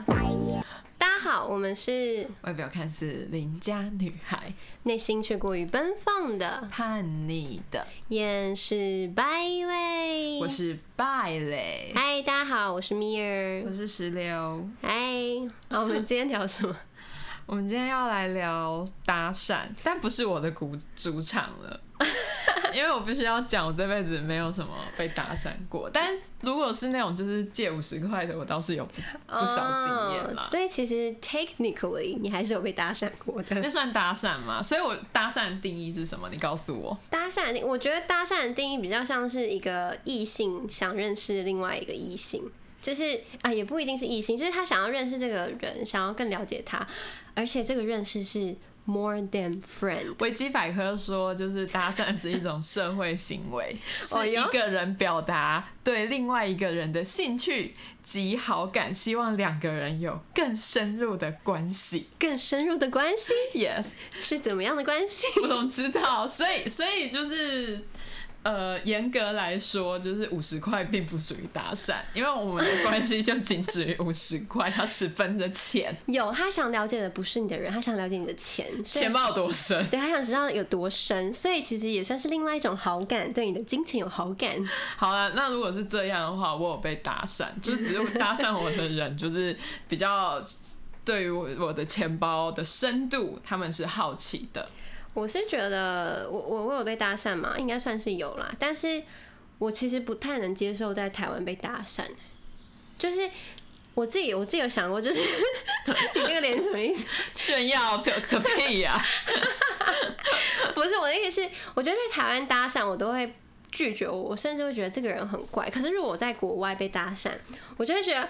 吧。大家好，我们是外表看似邻家女孩，内心却过于奔放的叛逆的，厌世败类。我是败类。嗨，大家好，我是米尔，我是石榴。嗨，那我们今天聊什么？我们今天要来聊搭讪，但不是我的主主场了，因为我必须要讲，我这辈子没有什么被搭讪过。但如果是那种就是借五十块的，我倒是有不，不少经验啦。Oh, 所以其实 technically 你还是有被搭讪过的。那算搭讪吗？所以我搭讪的定义是什么？你告诉我。搭讪的，我觉得搭讪的定义比较像是一个异性想认识另外一个异性。就是啊，也不一定是异性，就是他想要认识这个人，想要更了解他，而且这个认识是 more than friend。维基百科说，就是搭讪是一种社会行为，是一个人表达对另外一个人的兴趣及好感，希望两个人有更深入的关系。更深入的关系？Yes，是怎么样的关系？我怎么知道？所以，所以就是。呃，严格来说，就是五十块并不属于搭讪，因为我们的关系就仅止于五十块，他十分的浅。有，他想了解的不是你的人，他想了解你的钱，钱包有多深？对，他想知道有多深，所以其实也算是另外一种好感，对你的金钱有好感。好了，那如果是这样的话，我有被搭讪，就是只是搭讪我的人，就是比较对于我我的钱包的深度，他们是好奇的。我是觉得我我我有被搭讪嘛，应该算是有啦。但是我其实不太能接受在台湾被搭讪，就是我自己我自己有想过，就是 你这个脸什么意思？炫耀表可屁呀！不是我的意思是，我觉得在台湾搭讪我都会拒绝我，我甚至会觉得这个人很怪。可是如果我在国外被搭讪，我就会觉得。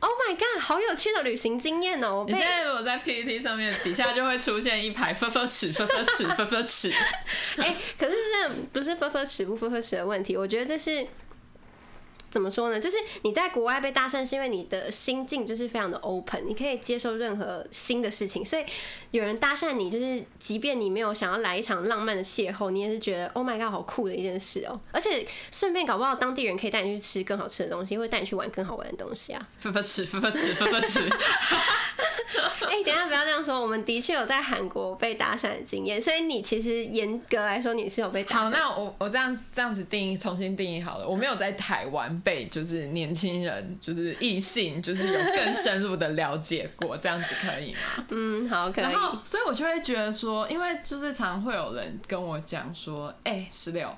Oh my god，好有趣的旅行经验哦！你现在如果在 PPT 上面，底下就会出现一排“ 分分尺”“分分尺”“分分尺”。哎，可是这不是“分分尺”不“分分尺”的问题，我觉得这是。怎么说呢？就是你在国外被搭讪，是因为你的心境就是非常的 open，你可以接受任何新的事情。所以有人搭讪你，就是即便你没有想要来一场浪漫的邂逅，你也是觉得 Oh my god，好酷的一件事哦！而且顺便搞不好当地人可以带你去吃更好吃的东西，或者带你去玩更好玩的东西啊！分分吃，分分吃，分分吃。哎、欸，等一下不要这样说，我们的确有在韩国被搭讪的经验，所以你其实严格来说你是有被打。好，那我我这样这样子定义，重新定义好了，我没有在台湾。被就是年轻人，就是异性，就是有更深入的了解过，这样子可以吗？嗯，好，可以。然后，所以我就会觉得说，因为就是常常会有人跟我讲说，哎、欸，石榴，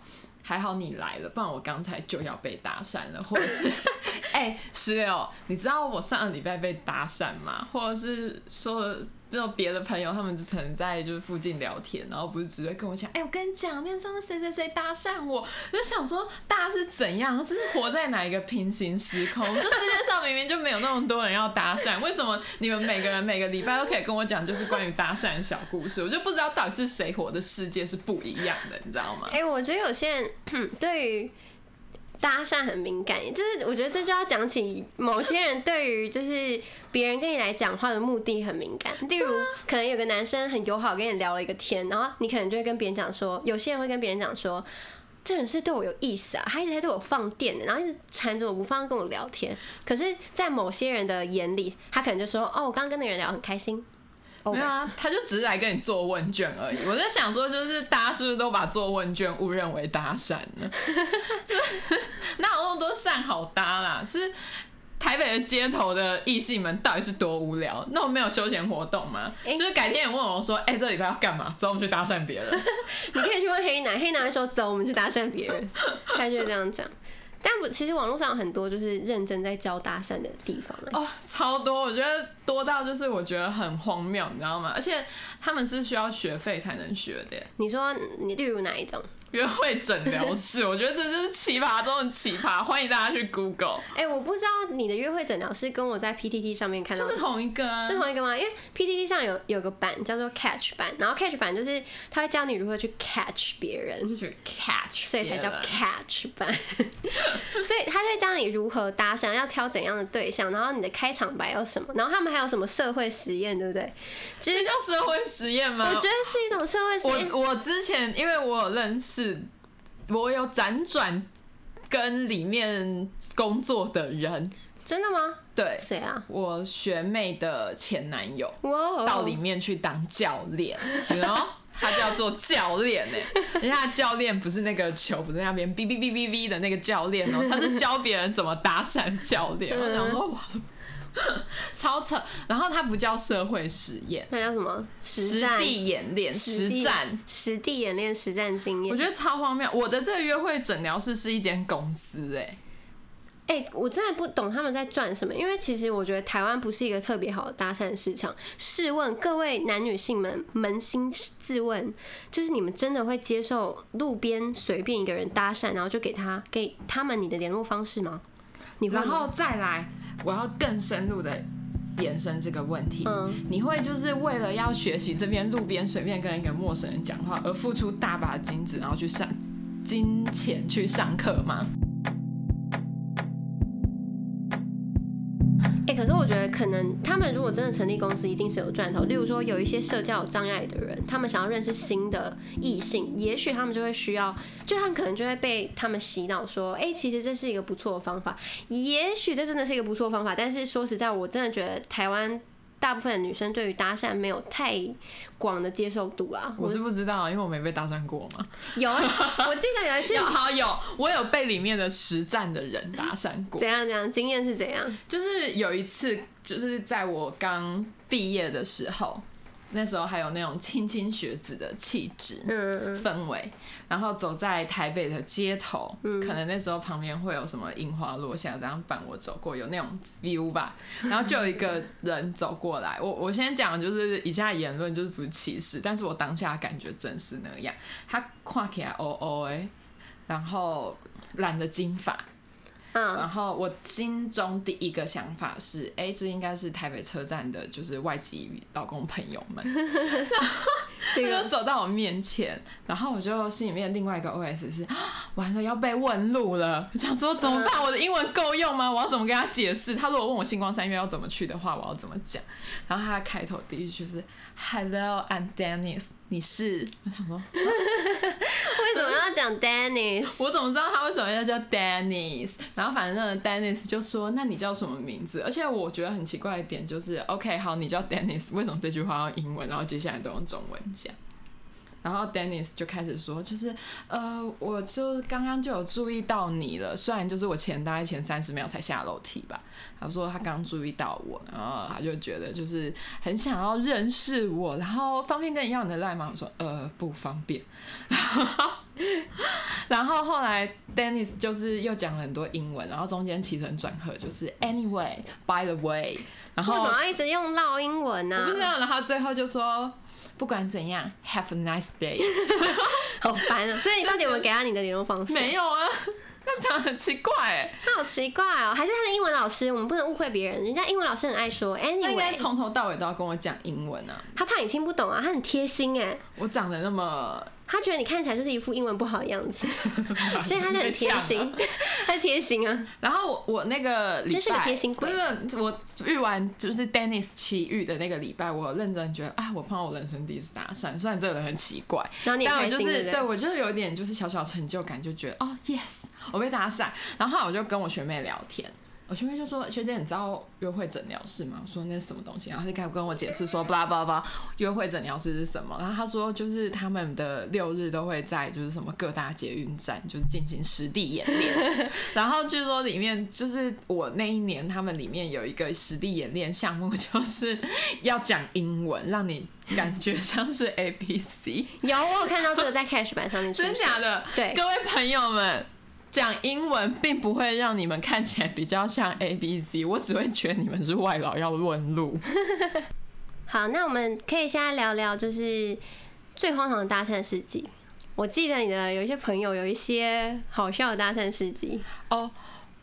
还好你来了，不然我刚才就要被搭讪了，或者是，哎、欸，石榴，你知道我上个礼拜被搭讪吗？或者是说。这种别的朋友，他们就曾在就是附近聊天，然后不是只会跟我讲，哎、我跟你讲，那上次谁谁谁搭讪我，我就想说，大家是怎样，是活在哪一个平行时空？这世界上明明就没有那么多人要搭讪，为什么你们每个人每个礼拜都可以跟我讲，就是关于搭讪的小故事？我就不知道到底是谁活的世界是不一样的，你知道吗？哎、我觉得有些人 对于。搭讪很敏感，就是我觉得这就要讲起某些人对于就是别人跟你来讲话的目的很敏感。例如，可能有个男生很友好跟你聊了一个天，然后你可能就会跟别人讲说，有些人会跟别人讲说，这人是对我有意思啊，他一直在对我放电的，然后一直缠着我不放跟我聊天。可是，在某些人的眼里，他可能就说，哦，我刚刚跟那个人聊很开心。没有啊，他就只是来跟你做问卷而已。我在想说，就是大家是不是都把做问卷误认为搭讪呢？就是哪有那么多讪好搭啦？是台北的街头的异性们到底是多无聊？那我没有休闲活动吗？欸、就是改天你问我说，哎、欸，这礼拜要干嘛？走，我们去搭讪别人。你可以去问黑男，黑男会说，走，我们去搭讪别人。他就会这样讲。但我其实网络上很多就是认真在教搭讪的地方哦，超多，我觉得多到就是我觉得很荒谬，你知道吗？而且他们是需要学费才能学的。你说你例如哪一种？约会诊疗室，我觉得这就是奇葩中的奇葩，欢迎大家去 Google。哎、欸，我不知道你的约会诊疗室跟我在 PTT 上面看到的就是同一个啊，是同一个吗？因为 PTT 上有有个版叫做 Catch 版，然后 Catch 版就是他会教你如何去 catch 别人，去 catch，所以才叫 Catch 版。所以他会教你如何搭讪，要挑怎样的对象，然后你的开场白有什么，然后他们还有什么社会实验，对不对？其实叫社会实验吗？我觉得是一种社会实验。我我之前因为我有认识。是，我有辗转跟里面工作的人，真的吗？对，谁啊？我学妹的前男友，哇，到里面去当教练，然后 他叫做教练呢，人家教练不是那个球不是那边哔哔哔哔哔的那个教练哦，他是教别人怎么搭讪教练。我想 超扯。然后它不叫社会实验，那叫什么？实地演练、实战、实地演练、实战经验。我觉得超荒谬。我的这个约会诊疗室是一间公司哎。哎、欸，我真的不懂他们在赚什么，因为其实我觉得台湾不是一个特别好的搭讪市场。试问各位男女性们，扪心自问，就是你们真的会接受路边随便一个人搭讪，然后就给他给他们你的联络方式吗？你会？然后再来，我要更深入的延伸这个问题。嗯，你会就是为了要学习这边路边随便跟一个陌生人讲话而付出大把金子，然后去上金钱去上课吗？可是我觉得，可能他们如果真的成立公司，一定是有赚头。例如说，有一些社交障碍的人，他们想要认识新的异性，也许他们就会需要，就他们可能就会被他们洗脑说，哎、其实这是一个不错的方法。也许这真的是一个不错的方法，但是说实在，我真的觉得台湾。大部分的女生对于搭讪没有太广的接受度啊，我是不知道，因为我没被搭讪过嘛。有，我记得有一次有，好有，我有被里面的实战的人搭讪过。怎样？怎样？经验是怎样？就是有一次，就是在我刚毕业的时候。那时候还有那种青青学子的气质氛围，然后走在台北的街头，可能那时候旁边会有什么樱花落下这样伴我走过，有那种 feel 吧。然后就有一个人走过来，我我先讲就是以下言论就是不是歧视，但是我当下感觉真是那样。他看起来哦哦哎，然后染的金发。嗯，然后我心中第一个想法是，哎、欸，这应该是台北车站的，就是外籍老公朋友们。这个走到我面前，然后我就心里面另外一个 OS 是，完了要被问路了。我想说怎么办？我的英文够用吗？我要怎么跟他解释？他如果问我星光三月要怎么去的话，我要怎么讲？然后他开头第一句是 Hello，I'm Dennis。你是？我想说。要讲 Dennis？我怎么知道他为什么要叫 Dennis？然后反正 Dennis 就说：“那你叫什么名字？”而且我觉得很奇怪的点就是，OK，好，你叫 Dennis，为什么这句话要英文，然后接下来都用中文讲？然后 Dennis 就开始说，就是呃，我就刚刚就有注意到你了，虽然就是我前大概前三十秒才下楼梯吧。他说他刚注意到我，然后他就觉得就是很想要认识我，然后方便跟你要你的赖吗？我说呃不方便。然后后来 Dennis 就是又讲了很多英文，然后中间起承转合就是 Anyway by the way，然后为什么要一直用绕英文呢、啊？我不知道，然后最后就说。不管怎样，Have a nice day。好烦啊！所以你到底有没有给他你的联络方式？没有啊，那这样很奇怪哎。他好奇怪哦，还是他的英文老师？我们不能误会别人，人家英文老师很爱说。应该从头到尾都要跟我讲英文啊。他怕你听不懂啊，他很贴心哎。我长得那么。他觉得你看起来就是一副英文不好的样子，所以他就很贴心，他贴心啊。然后我我那个真是个贴心鬼。因为我遇完就是 Dennis 奇遇的那个礼拜，我认真觉得啊，我碰到我人生第一次搭讪，虽然这个人很奇怪，然后你开心，就是对我就是有点就是小小成就感，就觉得哦 yes，我被搭讪。然后后来我就跟我学妹聊天。我学妹就说：“学姐，你知道约会诊疗室吗？”我说：“那是什么东西？”然后他就开始跟我解释说：“巴拉巴拉巴拉，约会诊疗室是什么？”然后他说：“就是他们的六日都会在就是什么各大捷运站就是进行实地演练。然后据说里面就是我那一年他们里面有一个实地演练项目，就是要讲英文，让你感觉像是 A B C。有，我有看到这个在 Cash 版上面，真假的？对，各位朋友们。”讲英文并不会让你们看起来比较像 A B C，我只会觉得你们是外劳要问路。好，那我们可以现在聊聊，就是最荒唐的搭讪事迹。我记得你的有一些朋友有一些好笑的搭讪事迹哦。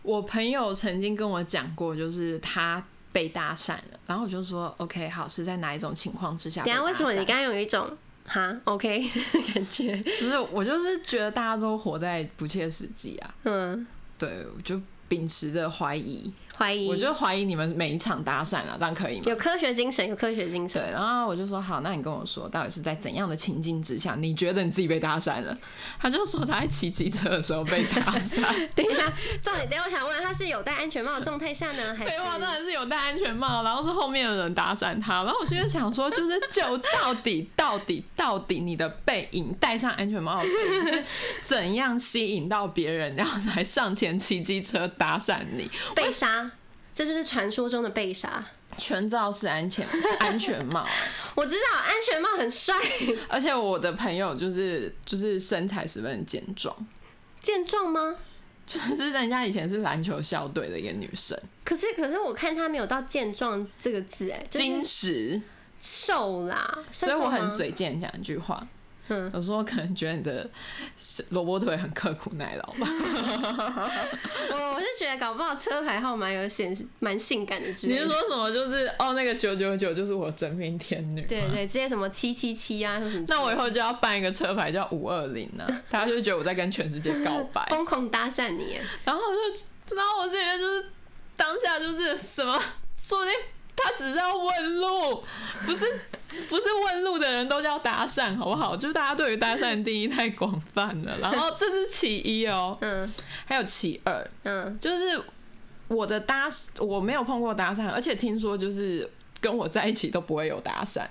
我朋友曾经跟我讲过，就是他被搭讪了，然后我就说 OK，好，是在哪一种情况之下？等下为什么你刚刚有一种？哈，OK，感觉不是，我就是觉得大家都活在不切实际啊。嗯，对，我就秉持着怀疑。怀疑，我就怀疑你们每一场搭讪啊，这样可以吗？有科学精神，有科学精神。对，然后我就说好，那你跟我说，到底是在怎样的情境之下，你觉得你自己被搭讪了？他就说他在骑机车的时候被搭讪。等一下，重点，等，我想问他是有戴安全帽的状态下呢？还是？废话，当然是有戴安全帽，然后是后面的人搭讪他，然后我现在想说，就是就到底 到底到底你的背影戴上安全帽的背影是怎样吸引到别人，然后来上前骑机车搭讪你？被杀，这就是传说中的被杀。全罩式安全 安全帽，我知道安全帽很帅，而且我的朋友就是就是身材十分健壮，健壮吗？就是人家以前是篮球校队的一个女生，可是可是我看她没有到健壮这个字哎，精实瘦啦，所以我很嘴贱讲一句话。嗯，有时候可能觉得你的萝卜腿很刻苦耐劳吧。我我是觉得搞不好车牌号码有显示蛮性感的。你是说什么？就是哦，那个九九九就是我真命天女。对，对对，直接什么七七七啊，什么。那我以后就要办一个车牌叫五二零呢，大家就觉得我在跟全世界告白，疯狂搭讪你。然后我就，然后我现在就是当下就是什么说的。他只是要问路，不是不是问路的人都叫搭讪，好不好？就是大家对于搭讪的定义太广泛了。然后这是其一哦，嗯，还有其二，嗯，就是我的搭我没有碰过搭讪，而且听说就是跟我在一起都不会有搭讪。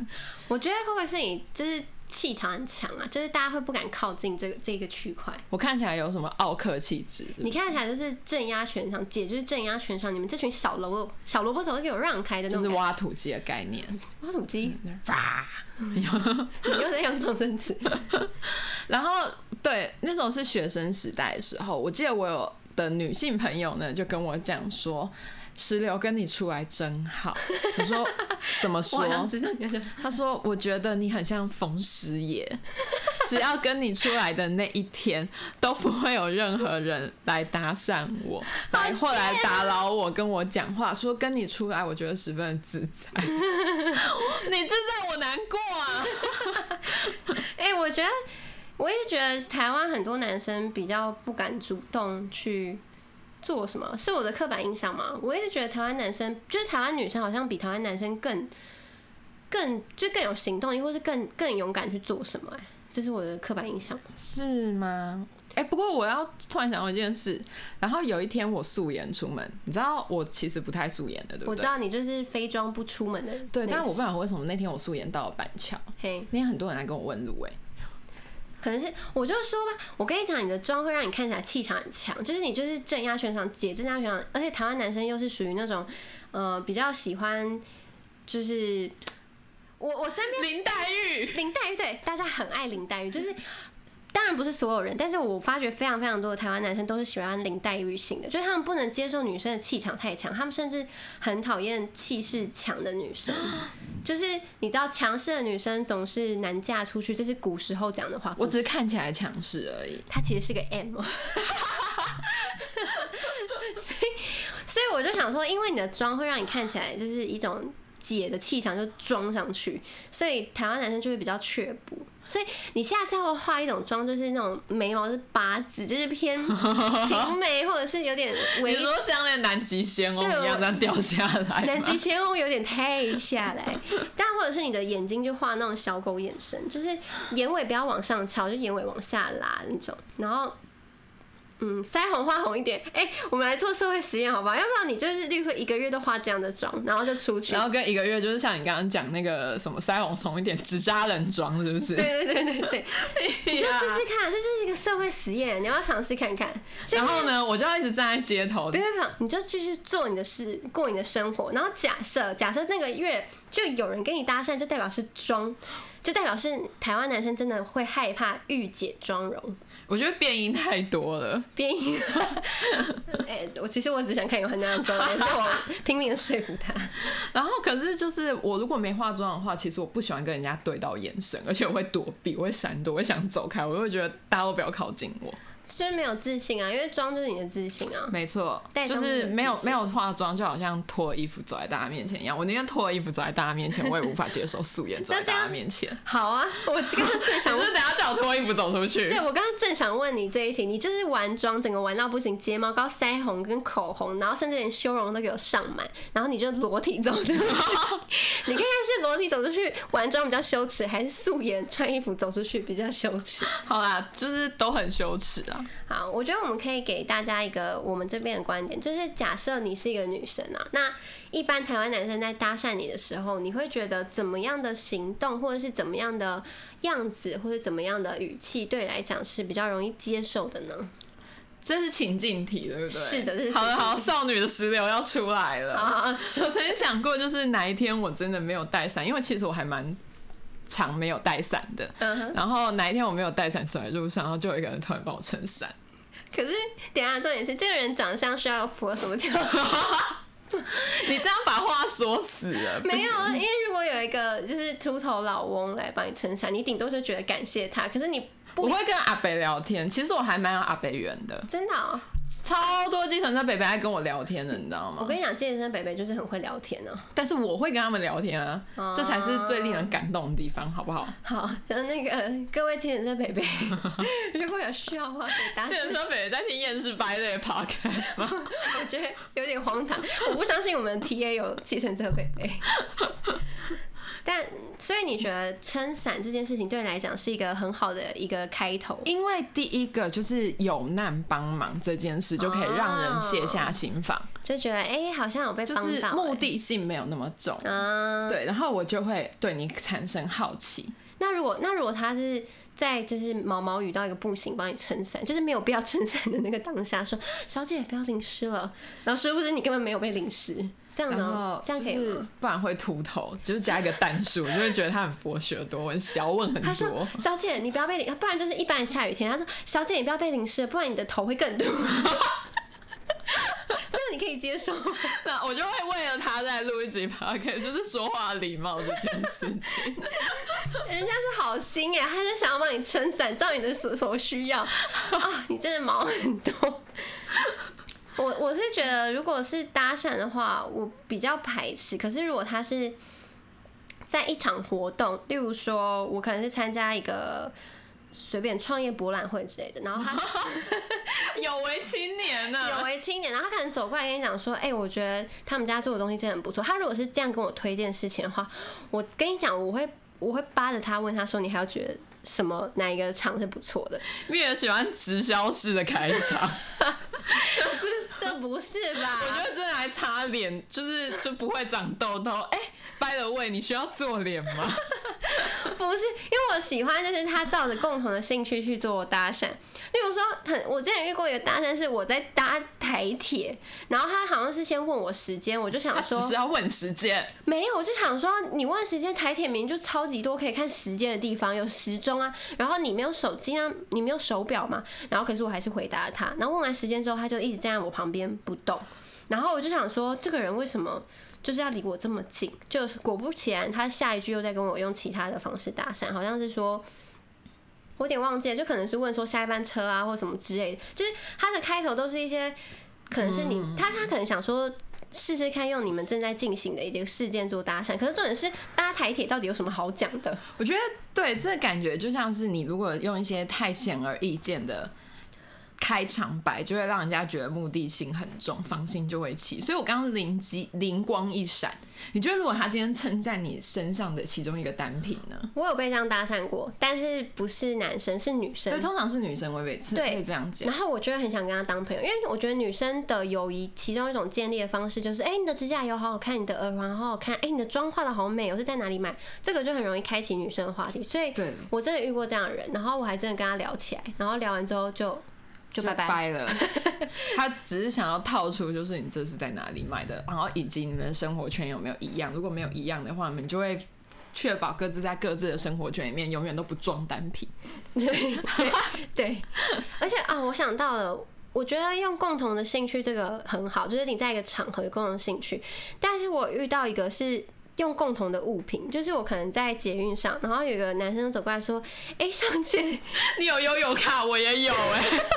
我觉得会不会是你就是？气场很强啊，就是大家会不敢靠近这个这个区块。我看起来有什么奥客气质？你看起来就是镇压全场，姐就是镇压全场。你们这群小萝小萝卜头都给我让开的那种，就是挖土机的概念。挖土机，哇！你又在用状声词。然后对，那时候是学生时代的时候，我记得我有的女性朋友呢，就跟我讲说。石榴跟你出来真好。我说怎么说？他说我觉得你很像冯石爷，只要跟你出来的那一天，都不会有任何人来搭讪我，来或来打扰我，跟我讲话。说跟你出来，我觉得十分的自在。你自在，我难过啊。哎、欸，我觉得我也觉得台湾很多男生比较不敢主动去。做什么是我的刻板印象吗？我一直觉得台湾男生就是台湾女生，好像比台湾男生更更就更有行动力，或是更更勇敢去做什么、欸。哎，这是我的刻板印象，是吗？哎、欸，不过我要突然想到一件事，然后有一天我素颜出门，你知道我其实不太素颜的，对不对？我知道你就是非妆不出门的，对。但我不知道为什么那天我素颜到了板桥，嘿，那天很多人来跟我问路、欸，哎。可能是我就说吧，我跟你讲，你的妆会让你看起来气场很强，就是你就是镇压全场，姐镇压全场，而且台湾男生又是属于那种，呃，比较喜欢，就是 我我身边林黛玉，林黛玉对，大家很爱林黛玉，就是。当然不是所有人，但是我发觉非常非常多的台湾男生都是喜欢林黛玉型的，就是他们不能接受女生的气场太强，他们甚至很讨厌气势强的女生。就是你知道，强势的女生总是难嫁出去，这是古时候讲的话。我只是看起来强势而已，她其实是个 M。所以，所以我就想说，因为你的妆会让你看起来就是一种。姐的气场就装上去，所以台湾男生就会比较却步。所以你下次要化一种妆，就是那种眉毛是八字，就是偏 平眉，或者是有点微。你说像那南极仙翁一样这样掉下来？南极仙翁有点太下来，但或者是你的眼睛就画那种小狗眼神，就是眼尾不要往上翘，就眼尾往下拉那种，然后。嗯，腮红画红一点。哎、欸，我们来做社会实验，好不好？要不然你就是，例如说一个月都化这样的妆，然后就出去。然后跟一个月就是像你刚刚讲那个什么腮红红一点，只扎人妆，是不是？对对对对对，你就试试看，这就是一个社会实验，你要尝试看看？然后呢，我就要一直站在街头。别别别，你就继续做你的事，过你的生活。然后假设假设那个月就有人跟你搭讪，就代表是妆，就代表是台湾男生真的会害怕御姐妆容。我觉得变音太多了。变音，哎、欸，我其实我只想看有很多妆，但是我拼命的说服他。然后，可是就是我如果没化妆的话，其实我不喜欢跟人家对到眼神，而且我会躲避，我会闪躲，我会想走开，我会觉得大家都不要靠近我。就是没有自信啊，因为妆就是你的自信啊。没错，就是没有没有化妆，就好像脱了衣服走在大家面前一样。我宁愿脱了衣服走在大家面前，我也无法接受素颜走在大家面前。好啊，我刚刚正想问，就是等下叫我脱衣服走出去。对，我刚刚正想问你这一题，你就是玩妆，整个玩到不行，睫毛膏、腮红跟口红，然后甚至连修容都给我上满，然后你就裸体走出去。你看看是裸体走出去玩妆比较羞耻，还是素颜穿衣服走出去比较羞耻？好啦，就是都很羞耻啊。啊。好，我觉得我们可以给大家一个我们这边的观点，就是假设你是一个女生啊，那一般台湾男生在搭讪你的时候，你会觉得怎么样的行动，或者是怎么样的样子，或者怎么样的语气，对你来讲是比较容易接受的呢？这是情境题，对不对？是的，是好的，好，少女的石榴要出来了。好，我曾经想过，就是哪一天我真的没有带伞，因为其实我还蛮常没有带伞的。嗯。然后哪一天我没有带伞走在路上，然后就有一个人突然帮我撑伞。可是，等下重点是，这个人长相需要符合什么条件？你这样把话说死了。没有啊，因为如果有一个就是秃头老翁来帮你撑伞，你顶多就觉得感谢他。可是你。不会跟阿北聊天，其实我还蛮有阿北缘的，真的、喔，超多计程车北北爱跟我聊天的，你知道吗？我跟你讲，计程车北北就是很会聊天呢、喔，但是我会跟他们聊天啊，啊这才是最令人感动的地方，好不好？好，那个各位计程车北北，如果有需要的话，可以打。计程车北北在听厌世败类的 podcast 吗？我觉得有点荒唐，我不相信我们的 TA 有计程车北北。但所以你觉得撑伞这件事情对你来讲是一个很好的一个开头？因为第一个就是有难帮忙这件事就可以让人卸下心防，就觉得哎、欸，好像有被帮到、欸，就是目的性没有那么重。嗯，对，然后我就会对你产生好奇。那如果那如果他是在就是毛毛雨到一个不行帮你撑伞，就是没有必要撑伞的那个当下说，小姐不要淋湿了，然后殊不知你根本没有被淋湿。这样呢？这样可以吗？不然会秃头，就是加一个单数，就会觉得他很博学多闻，小问很多。他说：“小姐，你不要被淋，不然就是一般下雨天。”他说：“小姐，你不要被淋湿，不然你的头会更秃。”这样你可以接受？那我就会为了他再录一集 podcast，就是说话礼貌这件事情。人家是好心哎，他就想要帮你撑伞，照你的所所需要！你真的毛很多。我我是觉得，如果是搭讪的话，我比较排斥。可是如果他是在一场活动，例如说，我可能是参加一个随便创业博览会之类的，然后他 有为青年呢，有为青年，然后他可能走过来跟你讲说：“哎、欸，我觉得他们家做的东西真的很不错。”他如果是这样跟我推荐事情的话，我跟你讲，我会我会扒着他问他说：“你还要觉得什么哪一个厂是不错的？”你也喜欢直销式的开场。这不是吧？我觉得这还擦脸，就是就不会长痘痘。哎、欸，by the way，你需要做脸吗？不是，因为我喜欢就是他照着共同的兴趣去做搭讪。例如说，很我之前遇过一个搭讪，是我在搭台铁，然后他好像是先问我时间，我就想说，只是要问时间，没有，我就想说，你问时间，台铁明明就超级多可以看时间的地方，有时钟啊，然后你没有手机啊，你没有手表嘛，然后可是我还是回答了他，然后问完时间之后，他就一直站在我旁边不动，然后我就想说，这个人为什么就是要离我这么近？就果不其然，他下一句又在跟我用其他的方式搭讪，好像是说。我有点忘记了，就可能是问说下一班车啊，或什么之类的。就是他的开头都是一些，可能是你他他可能想说试试看用你们正在进行的一个事件做搭讪。可是重点是搭台铁到底有什么好讲的？我觉得对，这个感觉就像是你如果用一些太显而易见的。开场白就会让人家觉得目的性很重，防心就会起。所以我刚刚灵机灵光一闪，你觉得如果他今天称赞你身上的其中一个单品呢？我有被这样搭讪过，但是不是男生，是女生。对，通常是女生会被这样讲。然后我就会很想跟他当朋友，因为我觉得女生的友谊其中一种建立的方式就是，哎、欸，你的指甲油好好看，你的耳环好好看，哎、欸，你的妆化的好美，我是在哪里买？这个就很容易开启女生的话题。所以，我真的遇过这样的人，然后我还真的跟他聊起来，然后聊完之后就。就拜拜了。他只是想要套出，就是你这是在哪里买的，然后以及你们的生活圈有没有一样。如果没有一样的话，你们就会确保各自在各自的生活圈里面永远都不撞单品。对对对，而且啊，我想到了，我觉得用共同的兴趣这个很好，就是你在一个场合有共同的兴趣。但是我遇到一个是用共同的物品，就是我可能在捷运上，然后有一个男生走过来说：“哎、欸，小姐，你有悠游卡，我也有哎、欸。”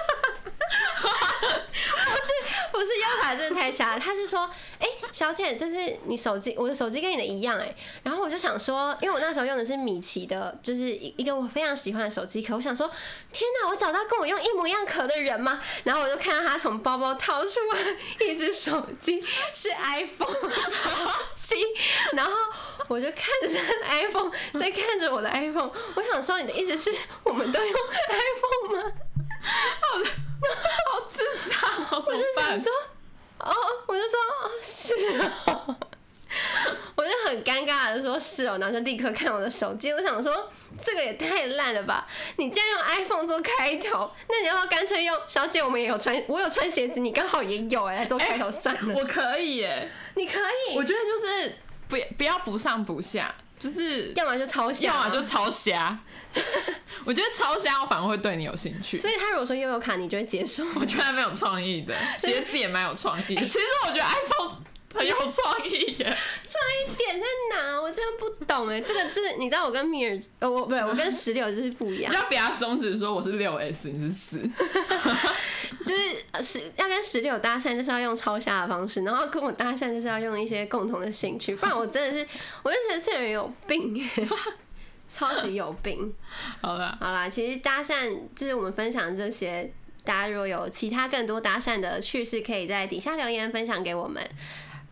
不 是不是，优卡真的太瞎了。他是说，哎、小姐，这是你手机，我的手机跟你的一样哎。然后我就想说，因为我那时候用的是米奇的，就是一一个我非常喜欢的手机壳。我想说，天哪，我找到跟我用一模一样壳的人吗？然后我就看到他从包包掏出来一只手机，是 iPhone 手机。然后我就看着他的 iPhone，在看着我的 iPhone。我想说，你的意思是我们都用 iPhone 吗？好 好智障，好怎么办？说哦，我就说哦，是哦。我就很尴尬的说：“是哦。”男生立刻看我的手机，我想说这个也太烂了吧！你竟然用 iPhone 做开头，那你要不要干脆用“小姐，我们也有穿，我有穿鞋子，你刚好也有哎”来做开头算了。我可以耶，你可以。我觉得就是不不要不上不下，就是要么就超瞎，要么就超瞎。我觉得超瞎，我反而会对你有兴趣。所以他如果说悠游卡，你就会接受。我觉得他蛮有创意的，鞋子也蛮有创意的。其实我觉得 iPhone。很有创意耶！创意点在哪？我真的不懂哎。这个真的，你知道我跟米尔，呃，我不是我跟石榴就是不一样。就要比他中指说我是六 S，你是四。就是十要跟十六搭讪，就是要用超瞎的方式；然后跟我搭讪，就是要用一些共同的兴趣。不然我真的是，我就觉得这人有病，超级有病。好了，好啦，其实搭讪就是我们分享这些，大家如果有其他更多搭讪的趣事，可以在底下留言分享给我们。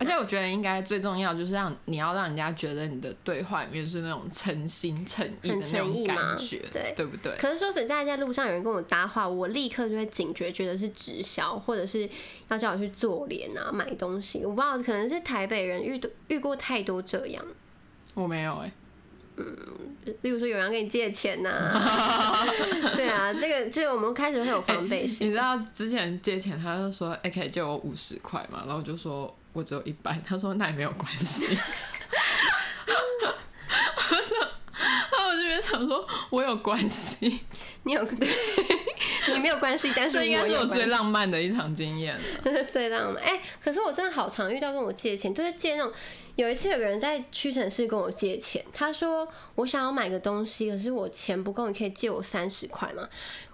而且我觉得应该最重要就是让你要让人家觉得你的对话里面是那种诚心诚意的那种感觉，对对不对？可是说实在，在路上有人跟我搭话，我立刻就会警觉，觉得是直销，或者是要叫我去做脸啊、买东西。我不知道，可能是台北人遇遇过太多这样。我没有哎、欸，嗯，例如说有人要跟你借钱呐、啊，对啊，这个就是我们开始会有防备心、欸。你知道之前借钱，他就说哎，可以借我五十块嘛，然后我就说。我只有一百，他说那也没有关系。我想，那我这边想说，我有关系，你有对，你没有关系，但是这应该是我最浪漫的一场经验 最浪漫。哎、欸，可是我真的好常遇到跟我借钱，就是借那种。有一次有个人在屈臣氏跟我借钱，他说我想要买个东西，可是我钱不够，你可以借我三十块吗？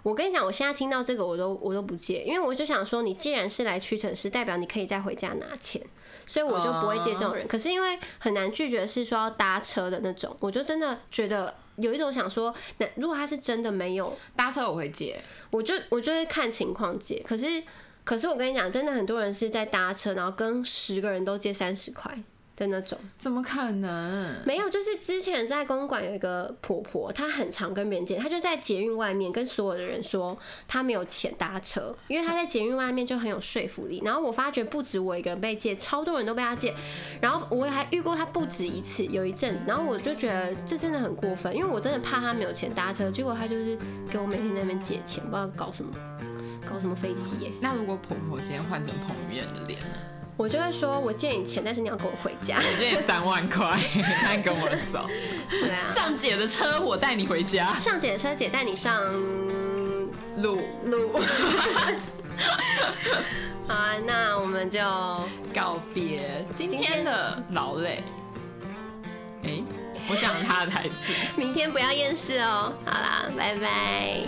我跟你讲，我现在听到这个我都我都不借，因为我就想说，你既然是来屈臣氏，代表你可以再回家拿钱，所以我就不会借这种人。可是因为很难拒绝，是说要搭车的那种，我就真的觉得有一种想说，那如果他是真的没有搭车，我会借，我就我就会看情况借。可是可是我跟你讲，真的很多人是在搭车，然后跟十个人都借三十块。的那种，怎么可能？没有，就是之前在公馆有一个婆婆，她很常跟别人借，她就在捷运外面跟所有的人说她没有钱搭车，因为她在捷运外面就很有说服力。然后我发觉不止我一个人被借，超多人都被她借。然后我还遇过她不止一次，有一阵子，然后我就觉得这真的很过分，因为我真的怕她没有钱搭车，结果她就是给我每天在那边借钱，不知道搞什么，搞什么飞机耶。那如果婆婆今天换成彭于晏的脸呢？我就会说，我借你钱，但是你要跟我回家。我借你三万块，那你跟我走。对啊。上姐的车，我带你回家。上姐的车，姐带你上路路。好啊，那我们就告别今天的劳累。哎、欸，我讲了他的台词。明天不要厌世哦。好啦，拜拜。